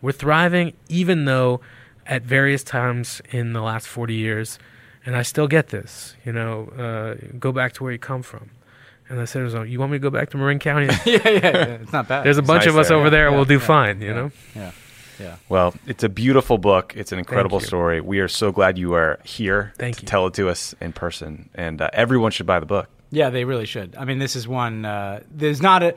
We're thriving, even though at various times in the last 40 years, and I still get this, you know, uh, go back to where you come from. And I said, "You want me to go back to Marin County? yeah, yeah, yeah, it's not bad. There's a bunch nice of us there, over yeah. there. Yeah, we'll do fine. You know." yeah, yeah. Well, it's a beautiful book. It's an incredible story. We are so glad you are here Thank to you. tell it to us in person, and uh, everyone should buy the book. Yeah, they really should. I mean, this is one. Uh, there's not a.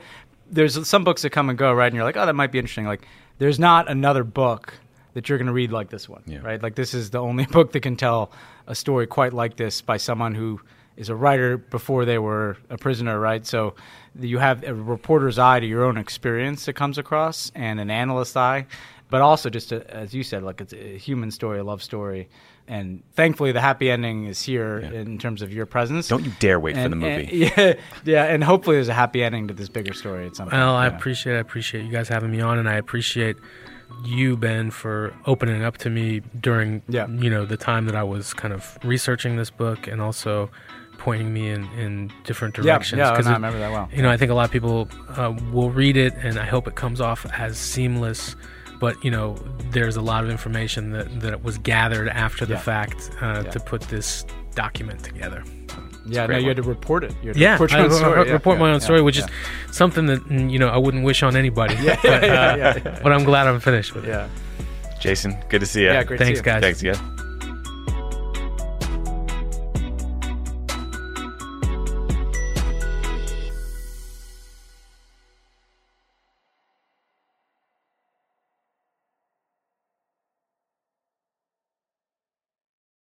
There's some books that come and go, right? And you're like, oh, that might be interesting. Like, there's not another book that you're going to read like this one, Yeah. right? Like, this is the only book that can tell a story quite like this by someone who is a writer before they were a prisoner, right? So you have a reporter's eye to your own experience that comes across, and an analyst's eye, but also just a, as you said, like it's a human story, a love story. And thankfully, the happy ending is here Yeah. in terms of your presence. Don't you dare wait for the movie. and- yeah, yeah, and hopefully there's a happy ending to this bigger story at some point. Well, I Yeah. appreciate I appreciate you guys having me on, and I appreciate you, Ben, for opening up to me during Yeah. you know the time that I was kind of researching this book, and also pointing me in, in different Yeah, directions. yeah, 'Cause no, I remember that well. You know, I think a lot of people uh, will read it, and I hope it comes off as seamless. But you know, there's a lot of information that that was gathered after the Yeah. fact uh, Yeah. to put this document together. Yeah, no, great you had to report it. You had to Yeah, report I, your own I- story. I yeah, report my yeah, own story, which yeah. is something that mm, you know I wouldn't wish on anybody. yeah, but, uh, yeah, yeah, yeah. but I'm glad I'm finished with it. Jason, good to see you. Yeah, great. to see Thanks, you. guys. Thanks again.